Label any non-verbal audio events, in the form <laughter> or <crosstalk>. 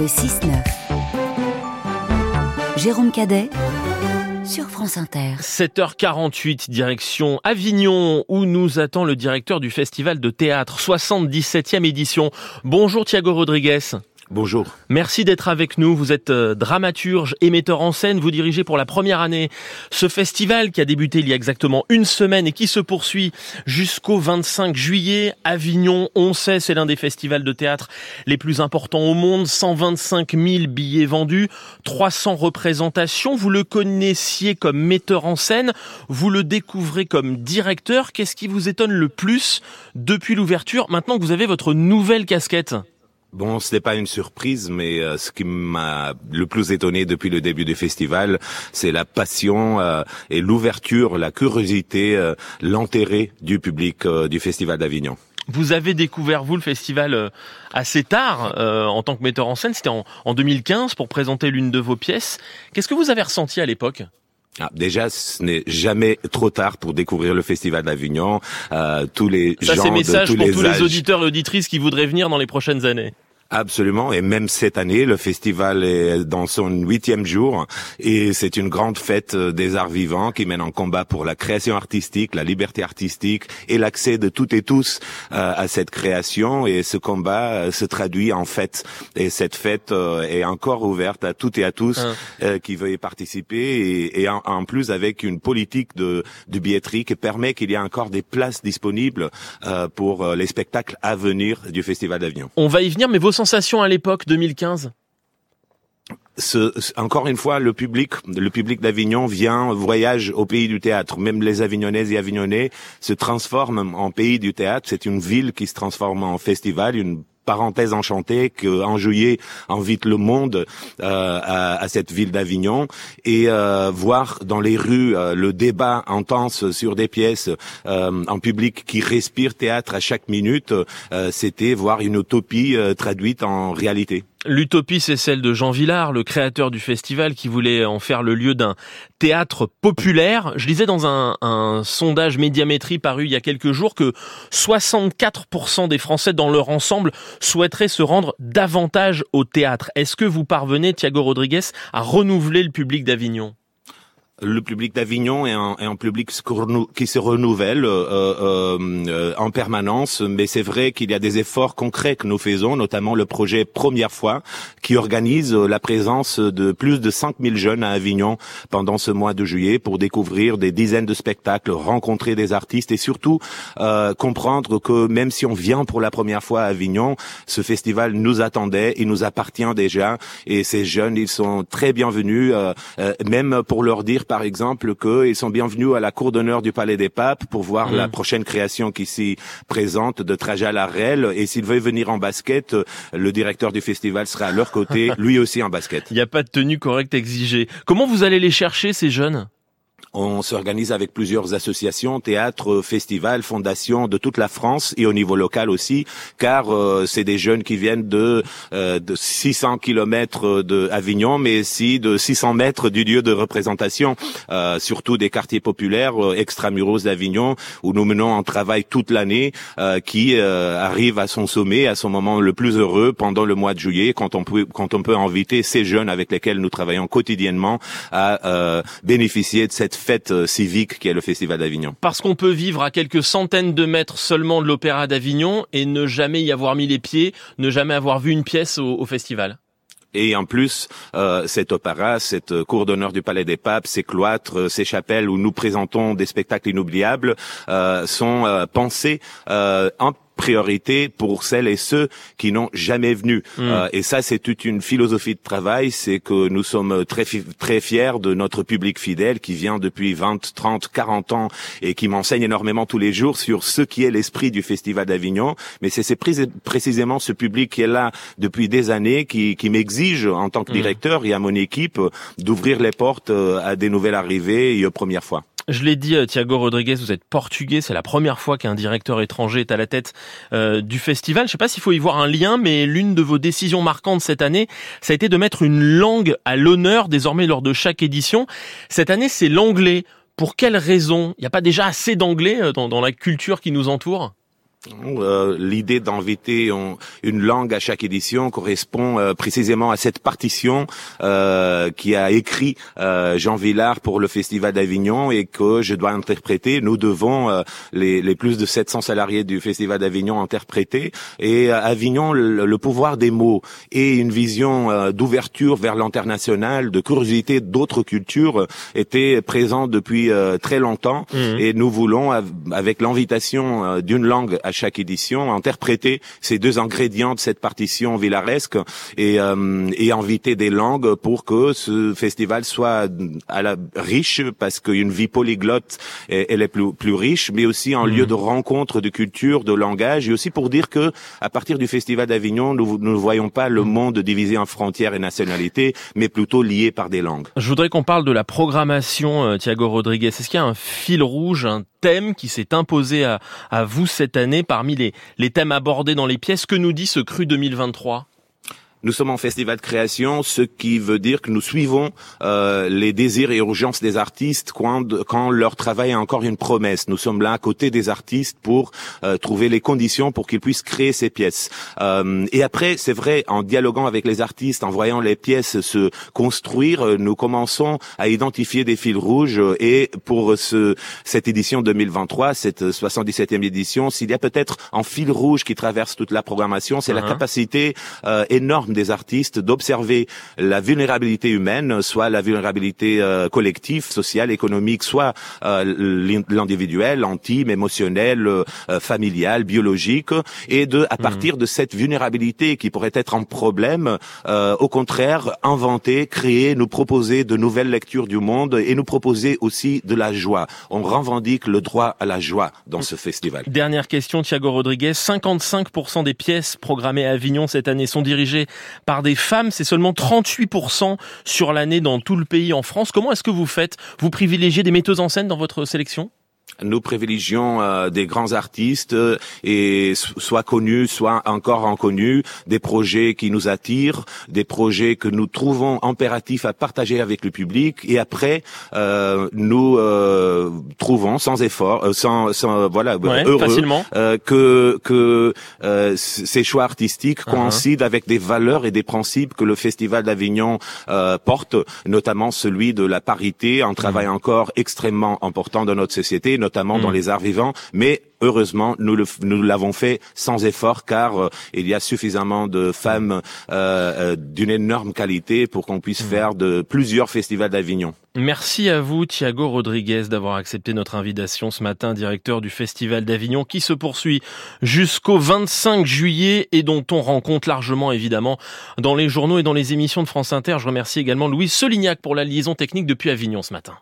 Le 6-9. Jérôme Cadet sur France Inter. 7h48, direction Avignon, où nous attend le directeur du Festival de théâtre, 77e édition. Bonjour Thiago Rodriguez. Bonjour. Merci d'être avec nous. Vous êtes euh, dramaturge et metteur en scène. Vous dirigez pour la première année ce festival qui a débuté il y a exactement une semaine et qui se poursuit jusqu'au 25 juillet. Avignon, on sait, c'est l'un des festivals de théâtre les plus importants au monde. 125 000 billets vendus, 300 représentations. Vous le connaissiez comme metteur en scène. Vous le découvrez comme directeur. Qu'est-ce qui vous étonne le plus depuis l'ouverture maintenant que vous avez votre nouvelle casquette? Bon, ce n'est pas une surprise, mais euh, ce qui m'a le plus étonné depuis le début du festival, c'est la passion euh, et l'ouverture, la curiosité, euh, l'intérêt du public du festival d'Avignon. Vous avez découvert, vous, le festival assez tard en tant que metteur en scène. C'était en, en 2015 pour présenter l'une de vos pièces. Qu'est-ce que vous avez ressenti à l'époque? Ah, déjà, ce n'est jamais trop tard pour découvrir le Festival d'Avignon. Euh, tous les Ça, gens de tous pour les tous âges. les auditeurs et auditrices qui voudraient venir dans les prochaines années. Absolument, et même cette année, le festival est dans son huitième jour, et c'est une grande fête des arts vivants qui mène en combat pour la création artistique, la liberté artistique et l'accès de toutes et tous euh, à cette création. Et ce combat euh, se traduit en fête, et cette fête euh, est encore ouverte à toutes et à tous euh, qui veuillent participer, et, en, plus avec une politique de, de billetterie qui permet qu'il y ait encore des places disponibles pour les spectacles à venir du festival d'Avignon. On va y venir, mais vos sensations à l'époque 2015 ce, ce- encore une fois, le public, le public d'Avignon vient, voyage au pays du théâtre. Même les Avignonnaises et Avignonnais se transforment en pays du théâtre. C'est une ville qui se transforme en festival, une parenthèse enchantée que en juillet invite le monde euh, à, cette ville d'Avignon et euh, voir dans les rues euh, le débat intense sur des pièces euh, en public qui respire théâtre à chaque minute, euh, c'était voir une utopie traduite en réalité. L'utopie, c'est celle de Jean Villard, le créateur du festival, qui voulait en faire le lieu d'un théâtre populaire. Je lisais dans un, un sondage médiamétrie paru il y a quelques jours que 64% des Français dans leur ensemble souhaiteraient se rendre davantage au théâtre. Est-ce que vous parvenez, Thiago Rodriguez, à renouveler le public d'Avignon? Le public d'Avignon est un, public qui se renouvelle euh, euh, euh, en permanence, mais c'est vrai qu'il y a des efforts concrets que nous faisons, notamment le projet Première fois, qui organise euh, la présence de plus de 5000 jeunes à Avignon pendant ce mois de juillet pour découvrir des dizaines de spectacles, rencontrer des artistes et surtout euh, comprendre que même si on vient pour la première fois à Avignon, ce festival nous attendait, il nous appartient déjà. Et ces jeunes, ils sont très bienvenus, euh, même pour leur dire par exemple qu'ils sont bienvenus à la cour d'honneur du Palais des Papes pour voir la prochaine création qui s'y présente de Traja Larrel et s'ils veulent venir en basket, le directeur du festival sera à leur côté, <laughs> lui aussi en basket. Il n'y a pas de tenue correcte exigée. Comment vous allez les chercher, ces jeunes? On s'organise avec plusieurs associations, théâtres, festivals, fondations de toute la France et au niveau local aussi, car euh, c'est des jeunes qui viennent de, euh, de 600 kilomètres de Avignon, mais aussi de 600 mètres du lieu de représentation, euh, surtout des quartiers populaires euh, extramuros d'Avignon, où nous menons un travail toute l'année euh, qui euh, arrive à son sommet, à son moment le plus heureux pendant le mois de juillet, quand on peut, quand on peut inviter ces jeunes avec lesquels nous travaillons quotidiennement à bénéficier de cette fête euh, civique qui est le Festival d'Avignon. Parce qu'on peut vivre à quelques centaines de mètres seulement de l'Opéra d'Avignon et ne jamais y avoir mis les pieds, ne jamais avoir vu une pièce au, au festival. Et en plus, euh, cet opéra, cette cour d'honneur du Palais des Papes, ces cloîtres, euh, ces chapelles où nous présentons des spectacles inoubliables, euh, sont euh, pensés euh, en priorité pour celles et ceux qui n'ont jamais venu. Mm. Euh, et ça, c'est toute une philosophie de travail, c'est que nous sommes très très fiers de notre public fidèle qui vient depuis 20, 30, 40 ans et qui m'enseigne énormément tous les jours sur ce qui est l'esprit du Festival d'Avignon. Mais c'est c'est pré- précisément ce public qui est là depuis des années qui, qui m'exige en tant que Mm. directeur et à mon équipe d'ouvrir les portes euh, à des nouvelles arrivées et aux premières fois. Je l'ai dit, euh, Thiago Rodriguez, vous êtes portugais. C'est la première fois qu'un directeur étranger est à la tête euh, du festival. Je ne sais pas s'il faut y voir un lien, mais l'une de vos décisions marquantes cette année, ça a été de mettre une langue à l'honneur désormais lors de chaque édition. Cette année, c'est l'anglais. Pour quelle raison? Il n'y a pas déjà assez d'anglais euh, dans la culture qui nous entoure? Euh, l'idée d'inviter une langue à chaque édition correspond euh, précisément à cette partition euh, qui a écrit Jean Villard pour le Festival d'Avignon et que je dois interpréter. Nous devons les, les, plus de 700 salariés du Festival d'Avignon interpréter. Et Avignon, le, pouvoir des mots et une vision d'ouverture vers l'international, de curiosité d'autres cultures était présent depuis très longtemps. Mmh. Et nous voulons, avec l'invitation d'une langue à chaque édition, interpréter ces deux ingrédients de cette partition villaresque et, euh, et inviter des langues pour que ce festival soit à la riche parce qu'une vie polyglotte elle est plus, plus riche, mais aussi un lieu mhm. de rencontre de culture, de langage et aussi pour dire que à partir du festival d'Avignon, nous, ne voyons pas le mhm. monde divisé en frontières et nationalités, mais plutôt lié par des langues. Je voudrais qu'on parle de la programmation, euh, Thiago Rodriguez. Est-ce qu'il y a un fil rouge, un thème qui s'est imposé à, vous cette année parmi les, les thèmes abordés dans les pièces. Que nous dit ce cru 2023 nous sommes en festival de création, ce qui veut dire que nous suivons euh, les désirs et urgences des artistes quand, quand leur travail est encore une promesse. Nous sommes là à côté des artistes pour euh, trouver les conditions pour qu'ils puissent créer ces pièces. Euh, et après, c'est vrai, en dialoguant avec les artistes, en voyant les pièces se construire, euh, nous commençons à identifier des fils rouges. Et pour ce, cette édition 2023, cette 77e édition, s'il y a peut-être un fil rouge qui traverse toute la programmation, c'est la uh-huh. capacité euh, des artistes d'observer la vulnérabilité humaine, soit la vulnérabilité euh, collective, sociale, économique, soit euh, l'individuel, intime, émotionnel, euh, familial, biologique, et de, à mhm. partir de cette vulnérabilité qui pourrait être un problème, au contraire, inventer, créer, nous proposer de nouvelles lectures du monde et nous proposer aussi de la joie. On revendique le droit à la joie dans ce festival. Dernière question, Thiago Rodriguez. 55% des pièces programmées à Avignon cette année sont dirigées par des femmes. C'est seulement 38% sur l'année dans tout le pays en France. Comment est-ce que vous faites? Vous privilégiez des metteuses en scène dans votre sélection? Nous privilégions euh, des grands artistes euh, et soit connus, soit encore inconnus, des projets qui nous attirent, des projets que nous trouvons impératifs à partager avec le public et après euh, nous euh, trouvons sans effort, sans, sans voilà heureux que que ces choix artistiques uh-huh. coïncident avec des valeurs et des principes que le Festival d'Avignon porte, notamment celui de la parité, un travail uh-huh. encore extrêmement important dans notre société notamment dans mm. les arts vivants, mais heureusement, nous, nous l'avons fait sans effort car euh, il y a suffisamment de femmes euh, euh, d'une énorme qualité pour qu'on puisse mm. faire de plusieurs festivals d'Avignon. Merci à vous, Thiago Rodriguez, d'avoir accepté notre invitation ce matin, directeur du Festival d'Avignon, qui se poursuit jusqu'au 25 juillet et dont on rencontre largement, évidemment, dans les journaux et dans les émissions de France Inter. Je remercie également Louise Solignac pour la liaison technique depuis Avignon ce matin.